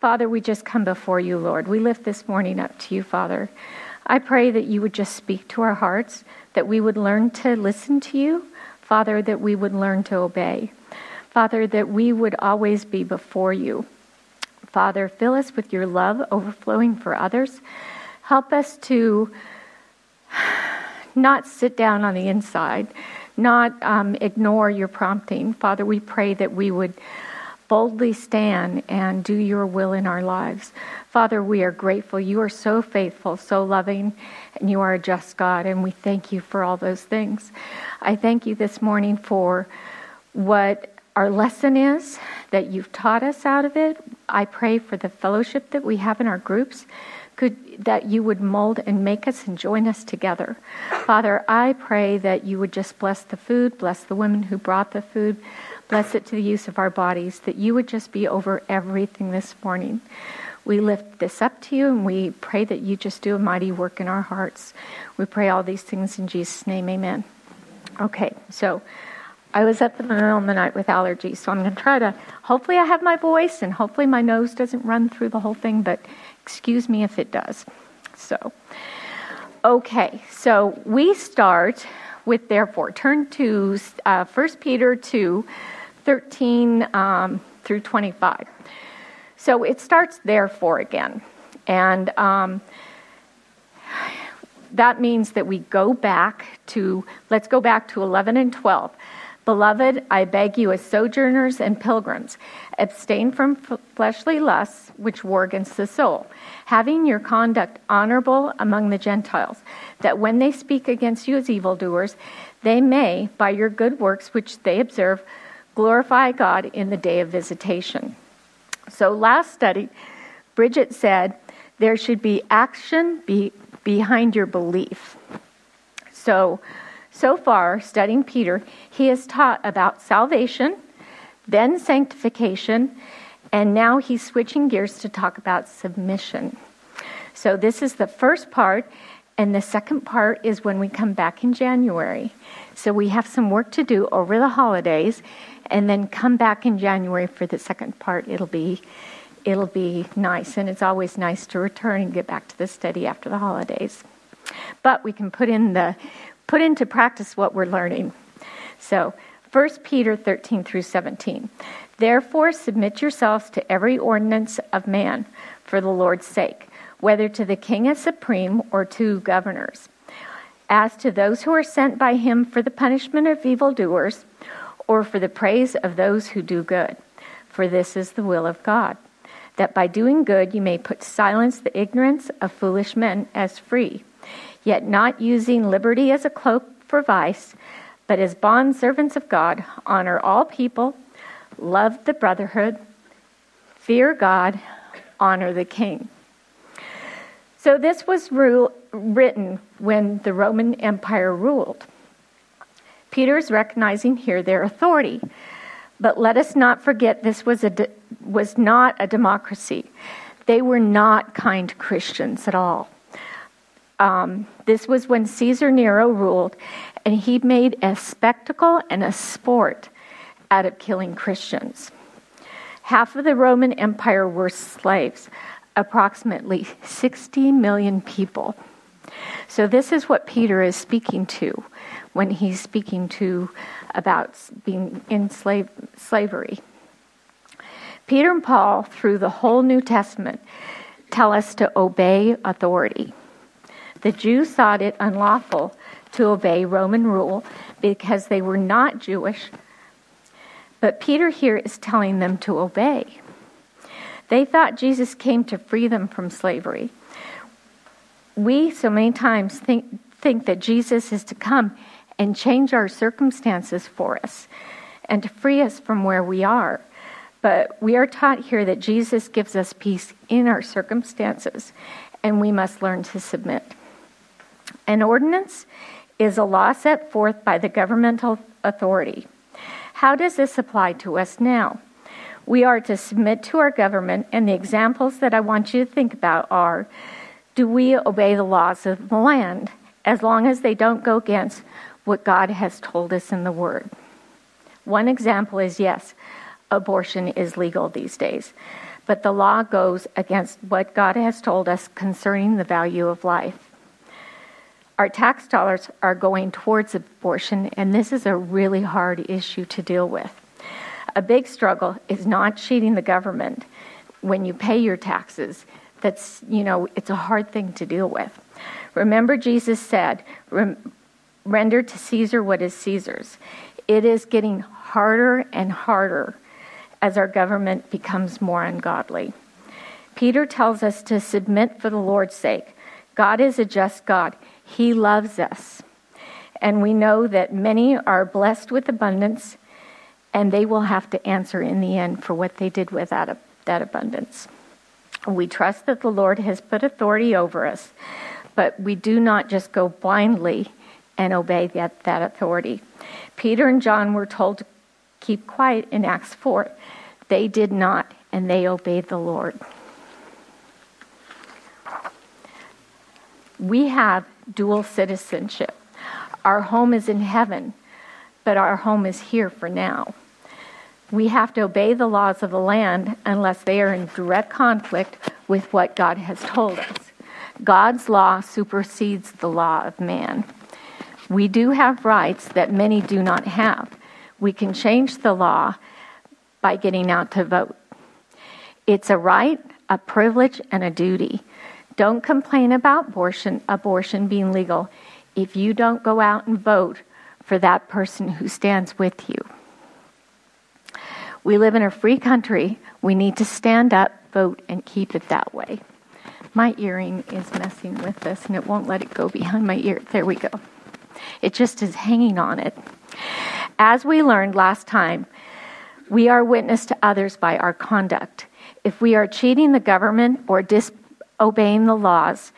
Father, we just come before you, Lord. We lift this morning up to you, Father. I pray that you would just speak to our hearts, that we would learn to listen to you, Father, that we would learn to obey. Father, that we would always be before you. Father, fill us with your love overflowing for others. Help us to not sit down on the inside, not um, ignore your prompting. Father, we pray that we would boldly stand and do your will in our lives. Father, we are grateful. You are so faithful, so loving, and you are a just God, and we thank you for all those things. I thank you this morning for what our lesson is, that you've taught us out of it. I pray for the fellowship that we have in our groups. Could, that you would mold and make us and join us together. Father, I pray that you would just bless the food, bless the women who brought the food, bless it to the use of our bodies, that you would just be over everything this morning. We lift this up to you and we pray that you just do a mighty work in our hearts. We pray all these things in Jesus' name, amen. Okay, so I was up in the middle of the night with allergies, so I'm going to try to. Hopefully, I have my voice, and hopefully, my nose doesn't run through the whole thing, but excuse me if it does. So, okay, so we start with therefore. Turn to uh, 1 Peter 2 13 um, through 25. So it starts therefore again. And um, that means that we go back to, let's go back to 11 and 12. Beloved, I beg you, as sojourners and pilgrims, abstain from fleshly lusts which war against the soul, having your conduct honorable among the Gentiles, that when they speak against you as evildoers, they may, by your good works which they observe, glorify God in the day of visitation. So, last study, Bridget said there should be action be behind your belief. So, so far, studying Peter, he has taught about salvation, then sanctification, and now he's switching gears to talk about submission. So, this is the first part, and the second part is when we come back in January. So, we have some work to do over the holidays, and then come back in January for the second part. It'll be it'll be nice, and it's always nice to return and get back to the study after the holidays. But we can put in the put into practice what we're learning. So, 1 Peter 13 through 17. Therefore, submit yourselves to every ordinance of man for the Lord's sake, whether to the king as supreme or to governors, as to those who are sent by him for the punishment of evildoers or for the praise of those who do good. For this is the will of God, that by doing good you may put silence the ignorance of foolish men as free yet not using liberty as a cloak for vice, but as bondservants of God, honor all people, love the brotherhood, fear God, honor the king. So this was written when the Roman Empire ruled. Peter is recognizing here their authority. But let us not forget this was, a de- was not a democracy. They were not kind Christians at all. Um, this was when Caesar Nero ruled, and he made a spectacle and a sport out of killing Christians. Half of the Roman Empire were slaves, approximately 60 million people. So, this is what Peter is speaking to when he's speaking to about being in slave, slavery. Peter and Paul, through the whole New Testament, tell us to obey authority. The Jews thought it unlawful to obey Roman rule because they were not Jewish. But Peter here is telling them to obey. They thought Jesus came to free them from slavery. We so many times think, think that Jesus is to come and change our circumstances for us and to free us from where we are. But we are taught here that Jesus gives us peace in our circumstances, and we must learn to submit. An ordinance is a law set forth by the governmental authority. How does this apply to us now? We are to submit to our government, and the examples that I want you to think about are do we obey the laws of the land as long as they don't go against what God has told us in the Word? One example is yes, abortion is legal these days. but the law goes against what God has told us concerning the value of life. Our tax dollars are going towards abortion, and this is a really hard issue to deal with. A big struggle is not cheating the government when you pay your taxes. That's, you know, it's a hard thing to deal with. Remember, Jesus said, render to Caesar what is Caesar's. It is getting harder and harder as our government becomes more ungodly. Peter tells us to submit for the Lord's sake. God is a just God, He loves us. And we know that many are blessed with abundance, and they will have to answer in the end for what they did with that, that abundance. We trust that the Lord has put authority over us, but we do not just go blindly and obey that, that authority. Peter and John were told to keep quiet in Acts 4. They did not, and they obeyed the Lord. We have dual citizenship. Our home is in heaven, but our home is here for now. We have to obey the laws of the land unless they are in direct conflict with what God has told us. God's law supersedes the law of man. We do have rights that many do not have. We can change the law by getting out to vote. It's a right, a privilege, and a duty. Don't complain about abortion, abortion being legal if you don't go out and vote for that person who stands with you. We live in a free country. We need to stand up, vote, and keep it that way. My earring is messing with this and it won't let it go behind my ear. There we go. It just is hanging on it. As we learned last time, we are witness to others by our conduct. If we are cheating the government or disobeying the laws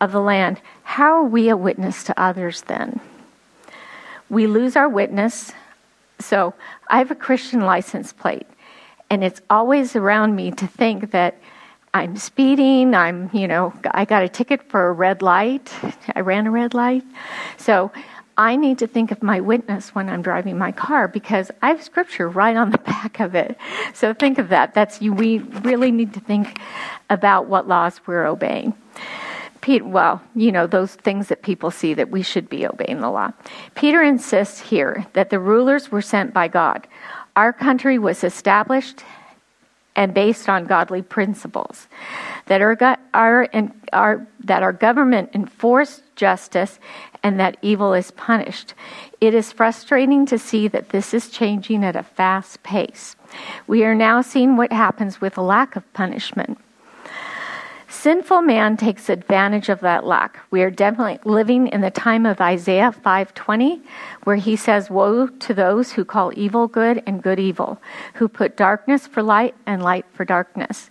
of the land, how are we a witness to others then? We lose our witness. So I have a Christian license plate, and it's always around me to think that I'm speeding. I'm, you know, I got a ticket for a red light. I ran a red light. So I need to think of my witness when I'm driving my car because I have scripture right on the back of it. So think of that. That's you. We really need to think about what laws we're obeying. Pete, well, you know, those things that people see that we should be obeying the law. Peter insists here that the rulers were sent by God. Our country was established and based on godly principles. That our, our, our, that our government enforce justice and that evil is punished. It is frustrating to see that this is changing at a fast pace. We are now seeing what happens with a lack of punishment. Sinful man takes advantage of that lack. We are definitely living in the time of Isaiah 5:20 where he says woe to those who call evil good and good evil, who put darkness for light and light for darkness,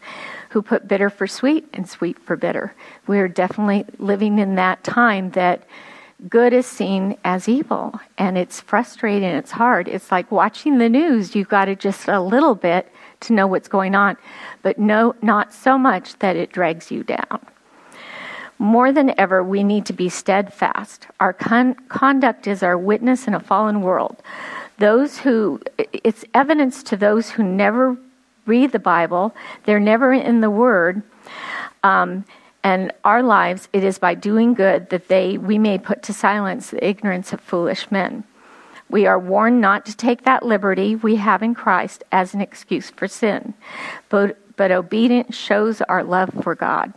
who put bitter for sweet and sweet for bitter. We are definitely living in that time that good is seen as evil and it's frustrating, it's hard. It's like watching the news, you've got to just a little bit to know what's going on, but no, not so much that it drags you down. More than ever, we need to be steadfast. Our con- conduct is our witness in a fallen world. Those who, it's evidence to those who never read the Bible, they're never in the Word. Um, and our lives, it is by doing good that they we may put to silence the ignorance of foolish men. We are warned not to take that liberty we have in Christ as an excuse for sin, but, but obedience shows our love for God.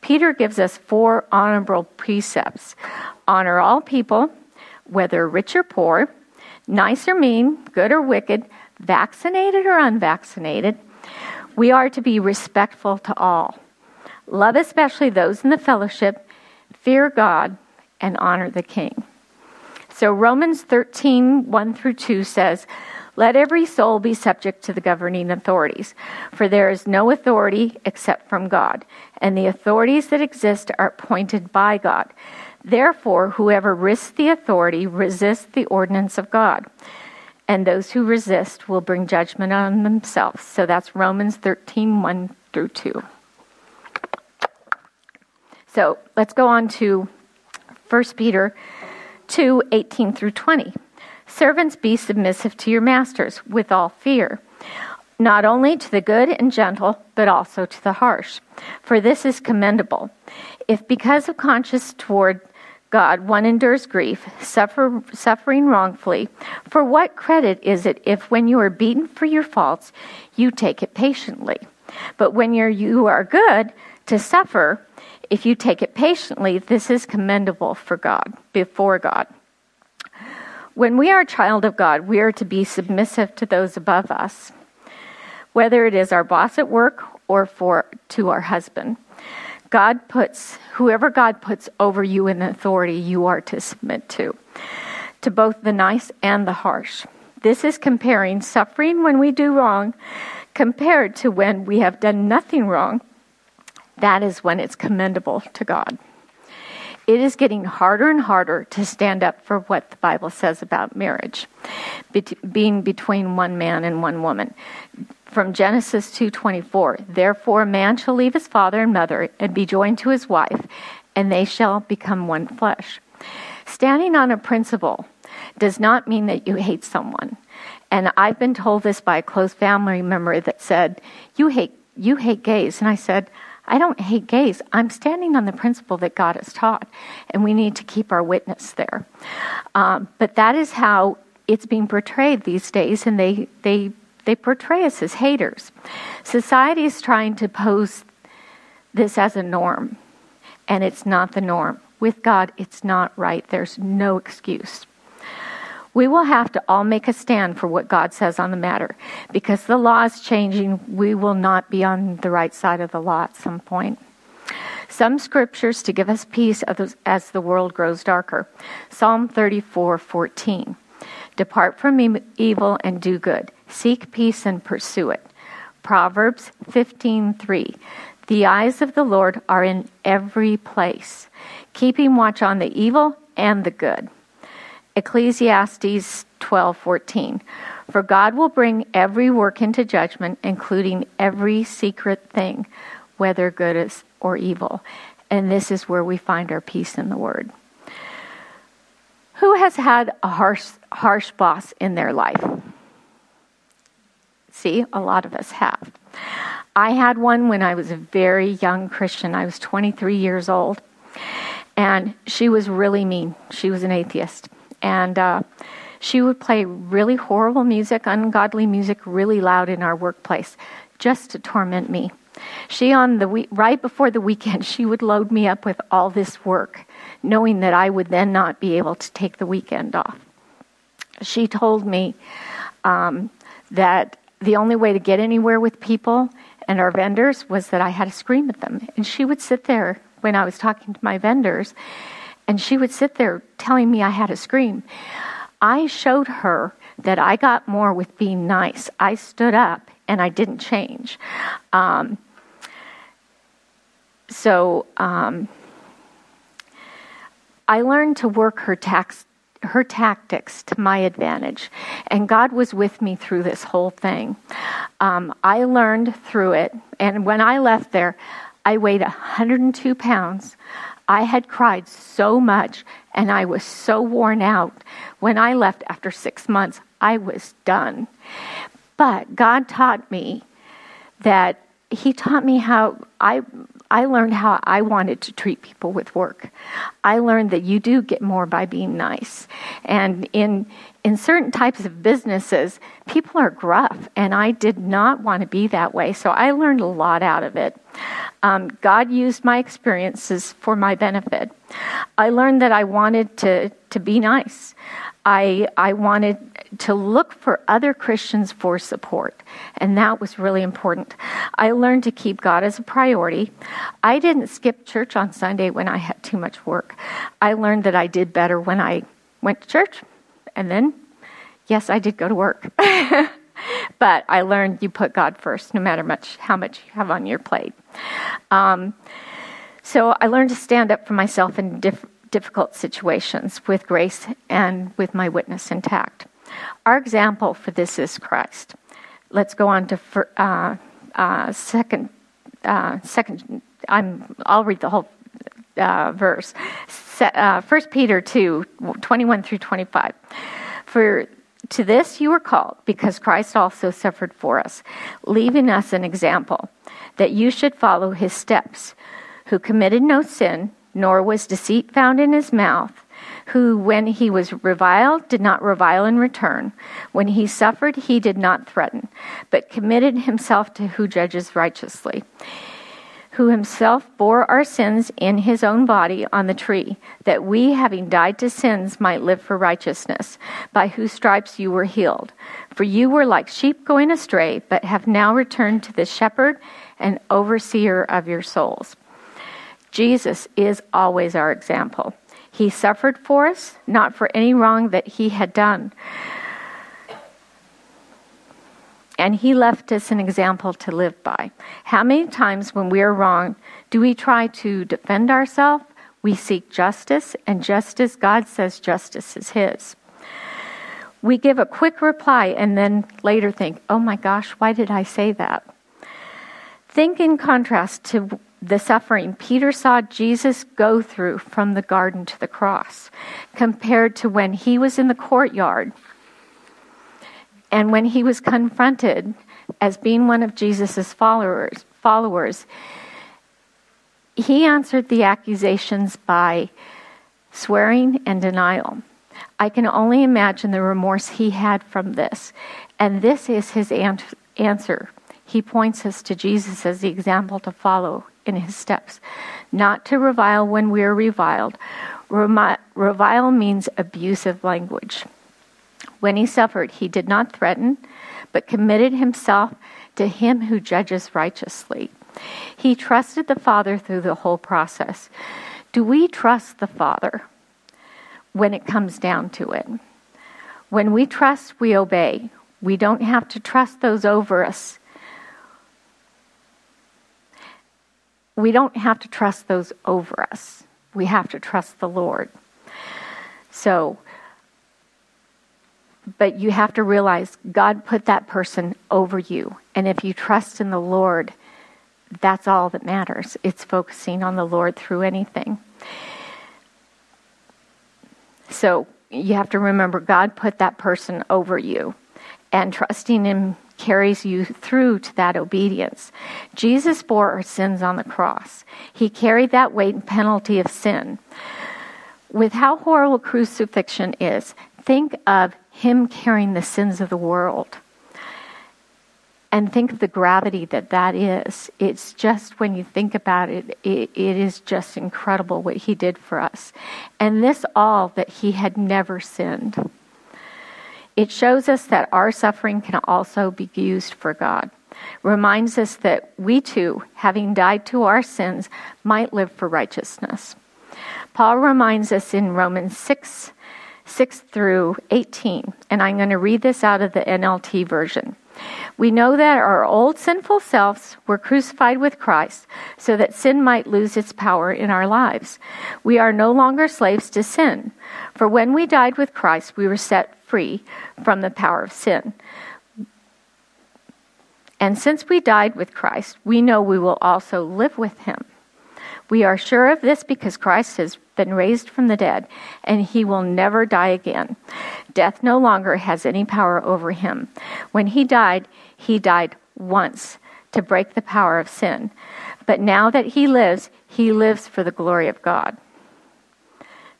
Peter gives us four honorable precepts honor all people, whether rich or poor, nice or mean, good or wicked, vaccinated or unvaccinated. We are to be respectful to all. Love especially those in the fellowship, fear God, and honor the king. So Romans 13, 1 through 2 says, Let every soul be subject to the governing authorities, for there is no authority except from God, and the authorities that exist are appointed by God. Therefore, whoever risks the authority resists the ordinance of God, and those who resist will bring judgment on themselves. So that's Romans 13, 1 through 2. So let's go on to 1 Peter 2 18 through 20. Servants, be submissive to your masters with all fear, not only to the good and gentle, but also to the harsh. For this is commendable. If because of conscience toward God one endures grief, suffer, suffering wrongfully, for what credit is it if when you are beaten for your faults, you take it patiently? But when you're, you are good to suffer, if you take it patiently, this is commendable for God, before God. When we are a child of God, we are to be submissive to those above us whether it is our boss at work or for to our husband. God puts whoever God puts over you in authority, you are to submit to, to both the nice and the harsh. This is comparing suffering when we do wrong compared to when we have done nothing wrong. That is when it's commendable to God. It is getting harder and harder to stand up for what the Bible says about marriage, being between one man and one woman from Genesis 2:24. Therefore a man shall leave his father and mother and be joined to his wife, and they shall become one flesh. Standing on a principle does not mean that you hate someone. And I've been told this by a close family member that said, "You hate you hate gays." And I said, I don't hate gays. I'm standing on the principle that God has taught, and we need to keep our witness there. Um, but that is how it's being portrayed these days, and they, they they portray us as haters. Society is trying to pose this as a norm, and it's not the norm. With God, it's not right. There's no excuse. We will have to all make a stand for what God says on the matter. Because the law is changing, we will not be on the right side of the law at some point. Some scriptures to give us peace as the world grows darker. Psalm 34 14. Depart from evil and do good. Seek peace and pursue it. Proverbs 15:3. The eyes of the Lord are in every place, keeping watch on the evil and the good. Ecclesiastes 12:14. For God will bring every work into judgment, including every secret thing, whether good or evil. And this is where we find our peace in the word. Who has had a harsh, harsh boss in their life? See, a lot of us have. I had one when I was a very young Christian. I was 23 years old. And she was really mean. She was an atheist. And uh, she would play really horrible music, ungodly music, really loud in our workplace just to torment me. She on the week, right before the weekend, she would load me up with all this work, knowing that I would then not be able to take the weekend off. She told me um, that the only way to get anywhere with people and our vendors was that I had to scream at them. And she would sit there when I was talking to my vendors, and she would sit there telling me I had to scream. I showed her that I got more with being nice. I stood up and I didn't change. Um, so um, I learned to work her tax her tactics to my advantage. And God was with me through this whole thing. Um, I learned through it. And when I left there, I weighed 102 pounds. I had cried so much and I was so worn out. When I left after six months, I was done. But God taught me that He taught me how I I learned how I wanted to treat people with work. I learned that you do get more by being nice. And in in certain types of businesses, people are gruff, and I did not want to be that way. So I learned a lot out of it. Um, God used my experiences for my benefit. I learned that I wanted to to be nice. I I wanted to look for other Christians for support, and that was really important. I learned to keep God as a priority. I didn't skip church on Sunday when I had too much work. I learned that I did better when I went to church, and then, yes, I did go to work. but I learned you put God first, no matter much how much you have on your plate. Um, so I learned to stand up for myself in diff- difficult situations with grace and with my witness intact. Our example for this is Christ. Let's go on to uh, uh, second. Uh, second, I'm. I'll read the whole uh, verse. Uh, First Peter two, 21 through twenty five. For To this you were called, because Christ also suffered for us, leaving us an example, that you should follow his steps, who committed no sin, nor was deceit found in his mouth, who, when he was reviled, did not revile in return. When he suffered, he did not threaten, but committed himself to who judges righteously who himself bore our sins in his own body on the tree, that we, having died to sins, might live for righteousness, by whose stripes you were healed. For you were like sheep going astray, but have now returned to the shepherd and overseer of your souls. Jesus is always our example. He suffered for us, not for any wrong that he had done and he left us an example to live by. How many times when we are wrong do we try to defend ourselves? We seek justice, and justice, God says justice is his. We give a quick reply and then later think, oh my gosh, why did I say that? Think in contrast to the suffering Peter saw Jesus go through from the garden to the cross, compared to when he was in the courtyard and when he was confronted as being one of Jesus' followers, followers, he answered the accusations by swearing and denial. I can only imagine the remorse he had from this. And this is his answer. He points us to Jesus as the example to follow in his steps. Not to revile when we are reviled. Remi- revile means abusive language. When he suffered, he did not threaten, but committed himself to him who judges righteously. He trusted the Father through the whole process. Do we trust the Father when it comes down to it? When we trust, we obey. We don't have to trust those over us. We don't have to trust those over us. We have to trust the Lord. So, but you have to realize God put that person over you. And if you trust in the Lord, that's all that matters. It's focusing on the Lord through anything. So you have to remember God put that person over you, and trusting Him carries you through to that obedience. Jesus bore our sins on the cross, He carried that weight and penalty of sin. With how horrible crucifixion is, think of him carrying the sins of the world. And think of the gravity that that is. It's just when you think about it, it, it is just incredible what he did for us. And this all that he had never sinned. It shows us that our suffering can also be used for God. Reminds us that we too, having died to our sins, might live for righteousness. Paul reminds us in Romans 6 6 through 18. And I'm going to read this out of the NLT version. We know that our old sinful selves were crucified with Christ so that sin might lose its power in our lives. We are no longer slaves to sin. For when we died with Christ, we were set free from the power of sin. And since we died with Christ, we know we will also live with him. We are sure of this because Christ has been raised from the dead, and he will never die again. Death no longer has any power over him. When he died, he died once to break the power of sin. But now that he lives, he lives for the glory of God.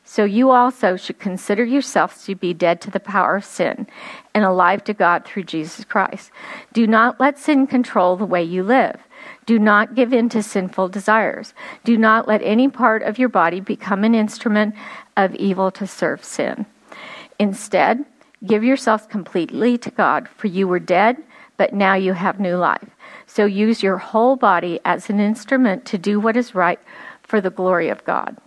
So you also should consider yourselves to be dead to the power of sin and alive to God through Jesus Christ. Do not let sin control the way you live. Do not give in to sinful desires. Do not let any part of your body become an instrument of evil to serve sin. Instead, give yourselves completely to God, for you were dead, but now you have new life. So use your whole body as an instrument to do what is right for the glory of God.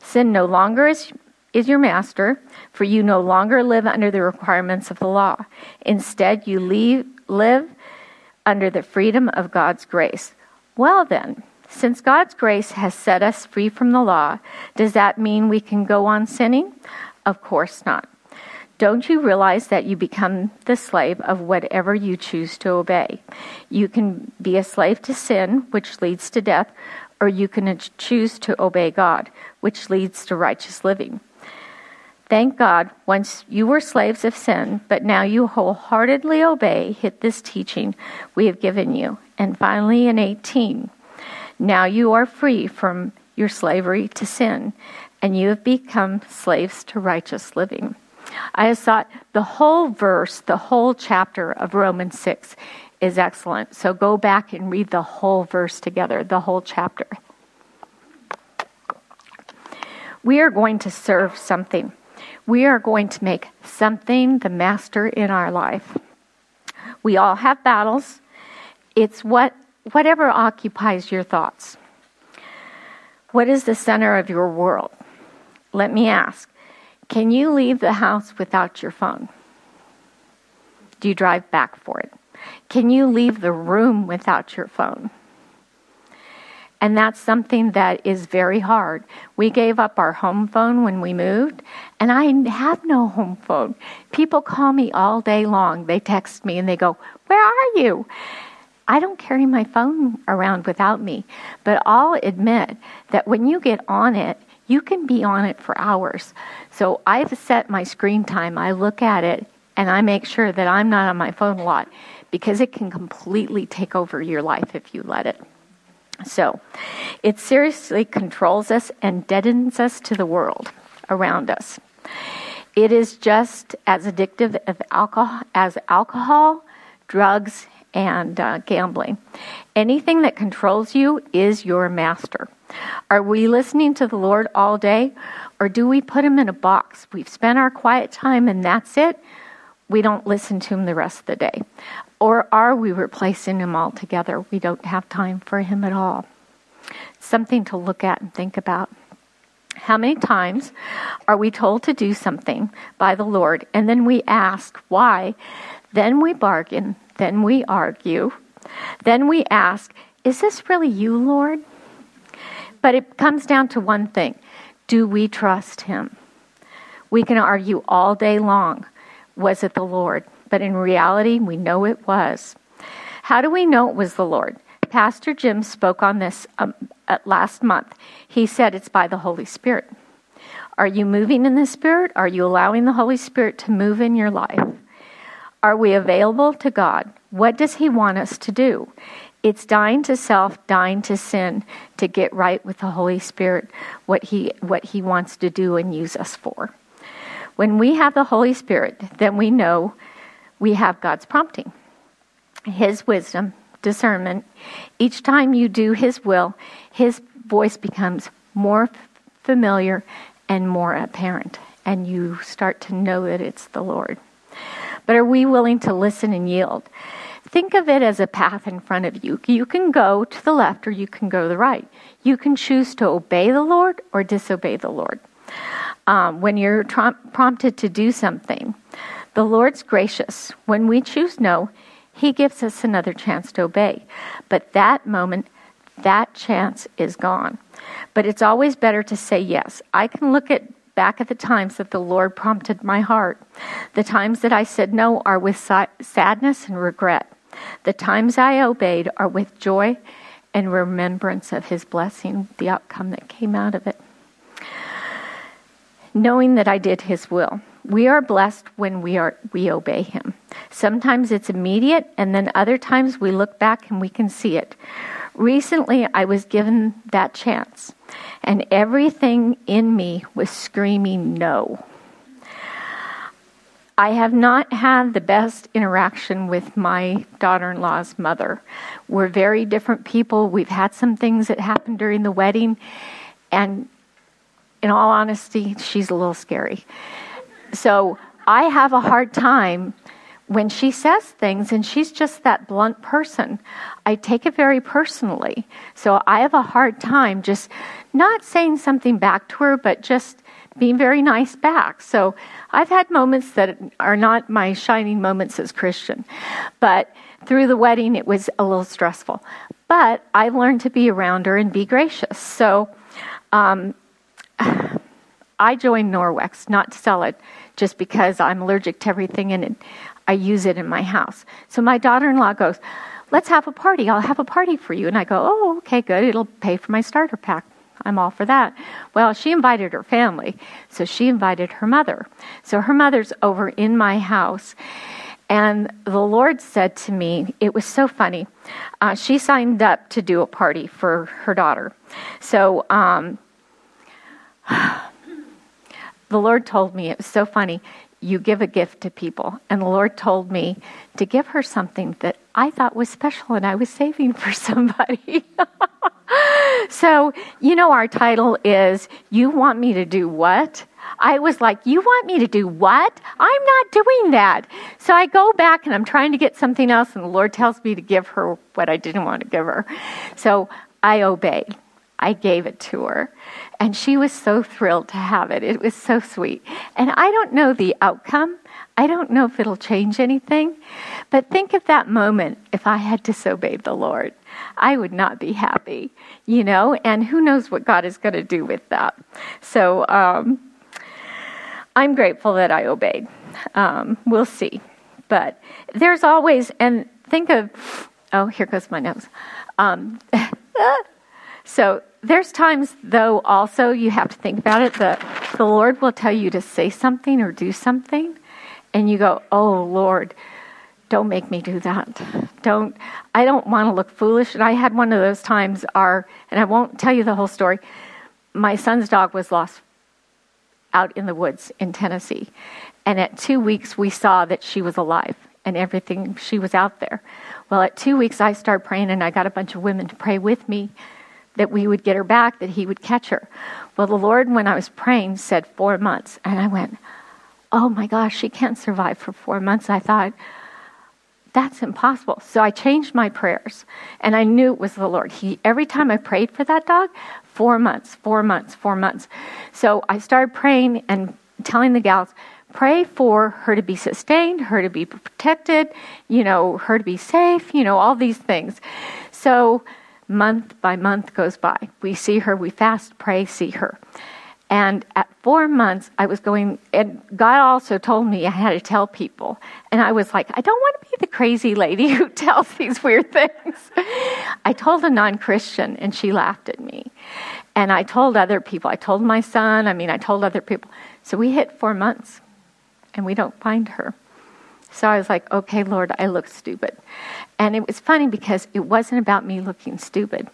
Sin no longer is, is your master, for you no longer live under the requirements of the law. Instead, you leave, live under the freedom of God's grace. Well, then, since God's grace has set us free from the law, does that mean we can go on sinning? Of course not. Don't you realize that you become the slave of whatever you choose to obey? You can be a slave to sin, which leads to death, or you can choose to obey God, which leads to righteous living. Thank God, once you were slaves of sin, but now you wholeheartedly obey hit this teaching we have given you. And finally, in 18, now you are free from your slavery to sin, and you have become slaves to righteous living. I have thought the whole verse, the whole chapter of Romans 6 is excellent. So go back and read the whole verse together, the whole chapter. We are going to serve something we are going to make something the master in our life. We all have battles. It's what whatever occupies your thoughts. What is the center of your world? Let me ask. Can you leave the house without your phone? Do you drive back for it? Can you leave the room without your phone? And that's something that is very hard. We gave up our home phone when we moved, and I have no home phone. People call me all day long. They text me and they go, Where are you? I don't carry my phone around without me, but I'll admit that when you get on it, you can be on it for hours. So I've set my screen time. I look at it and I make sure that I'm not on my phone a lot because it can completely take over your life if you let it. So it seriously controls us and deadens us to the world around us. It is just as addictive as alcohol, as alcohol drugs, and uh, gambling. Anything that controls you is your master. Are we listening to the Lord all day, or do we put him in a box? We've spent our quiet time and that's it. We don't listen to him the rest of the day. Or are we replacing him altogether? We don't have time for him at all. Something to look at and think about. How many times are we told to do something by the Lord and then we ask why? Then we bargain, then we argue, then we ask, Is this really you, Lord? But it comes down to one thing do we trust Him? We can argue all day long. Was it the Lord? but in reality, we know it was. How do we know it was the Lord? Pastor Jim spoke on this um, last month. He said it's by the Holy Spirit. Are you moving in the Spirit? Are you allowing the Holy Spirit to move in your life? Are we available to God? What does He want us to do? It's dying to self, dying to sin, to get right with the Holy Spirit, what He, what he wants to do and use us for. When we have the Holy Spirit, then we know we have God's prompting, His wisdom, discernment. Each time you do His will, His voice becomes more familiar and more apparent, and you start to know that it's the Lord. But are we willing to listen and yield? Think of it as a path in front of you. You can go to the left or you can go to the right. You can choose to obey the Lord or disobey the Lord. Um, when you're prompted to do something, the Lord's gracious. When we choose no, He gives us another chance to obey. But that moment, that chance is gone. But it's always better to say yes. I can look at back at the times that the Lord prompted my heart. The times that I said no are with sadness and regret. The times I obeyed are with joy and remembrance of His blessing, the outcome that came out of it. Knowing that I did His will. We are blessed when we are we obey him. Sometimes it's immediate and then other times we look back and we can see it. Recently I was given that chance and everything in me was screaming no. I have not had the best interaction with my daughter in law's mother. We're very different people. We've had some things that happened during the wedding, and in all honesty, she's a little scary. So I have a hard time when she says things and she's just that blunt person. I take it very personally. So I have a hard time just not saying something back to her, but just being very nice back. So I've had moments that are not my shining moments as Christian. But through the wedding, it was a little stressful. But I learned to be around her and be gracious. So um, I joined Norwex, not to sell it, just because I'm allergic to everything and it I use it in my house. So my daughter in law goes, Let's have a party. I'll have a party for you. And I go, Oh, okay, good. It'll pay for my starter pack. I'm all for that. Well, she invited her family, so she invited her mother. So her mother's over in my house. And the Lord said to me, it was so funny. Uh, she signed up to do a party for her daughter. So um, the Lord told me, it was so funny, you give a gift to people. And the Lord told me to give her something that I thought was special and I was saving for somebody. so, you know, our title is You Want Me to Do What? I was like, You want me to do what? I'm not doing that. So I go back and I'm trying to get something else, and the Lord tells me to give her what I didn't want to give her. So I obeyed. I gave it to her. And she was so thrilled to have it. It was so sweet. And I don't know the outcome. I don't know if it'll change anything. But think of that moment if I had disobeyed the Lord. I would not be happy, you know, and who knows what God is going to do with that. So um, I'm grateful that I obeyed. Um, we'll see. But there's always, and think of, oh, here goes my nose. Um, so there's times, though, also you have to think about it that the Lord will tell you to say something or do something, and you go, "Oh Lord, don't make me do that. Don't. I don't want to look foolish." And I had one of those times. Our, and I won't tell you the whole story. My son's dog was lost out in the woods in Tennessee, and at two weeks we saw that she was alive and everything. She was out there. Well, at two weeks I started praying, and I got a bunch of women to pray with me that we would get her back, that he would catch her. Well, the Lord, when I was praying, said four months. And I went, oh my gosh, she can't survive for four months. I thought, that's impossible. So I changed my prayers and I knew it was the Lord. He every time I prayed for that dog, four months, four months, four months. So I started praying and telling the gals, pray for her to be sustained, her to be protected, you know, her to be safe, you know, all these things. So month by month goes by. We see her, we fast, pray, see her. And at four months, I was going, and God also told me I had to tell people. And I was like, I don't want to be the crazy lady who tells these weird things. I told a non Christian, and she laughed at me. And I told other people, I told my son, I mean, I told other people. So we hit four months, and we don't find her. So I was like, okay, Lord, I look stupid. And it was funny because it wasn't about me looking stupid,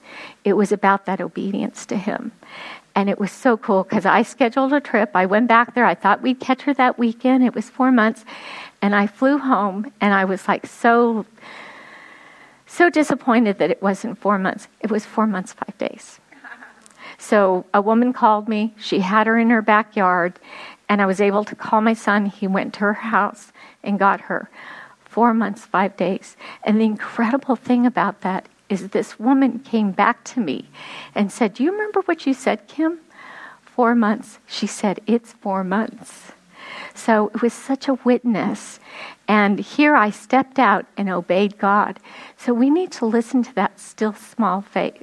it was about that obedience to Him. And it was so cool because I scheduled a trip. I went back there. I thought we'd catch her that weekend. It was four months. And I flew home and I was like so, so disappointed that it wasn't four months. It was four months, five days. So a woman called me. She had her in her backyard. And I was able to call my son. He went to her house and got her four months, five days. And the incredible thing about that is this woman came back to me and said, Do you remember what you said, Kim? Four months. She said, It's four months. So it was such a witness. And here I stepped out and obeyed God. So we need to listen to that still small faith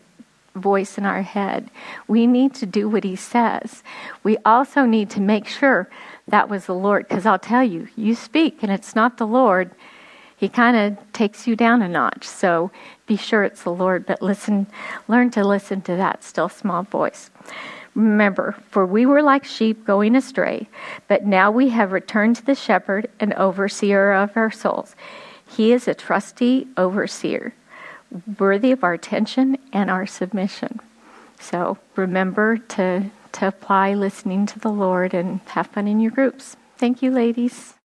voice in our head. We need to do what he says. We also need to make sure that was the Lord, because I'll tell you, you speak and it's not the Lord, he kind of takes you down a notch. So be sure it's the Lord, but listen, learn to listen to that still small voice. Remember, for we were like sheep going astray, but now we have returned to the shepherd and overseer of our souls. He is a trusty overseer, worthy of our attention and our submission. So remember to, to apply listening to the Lord and have fun in your groups. Thank you, ladies.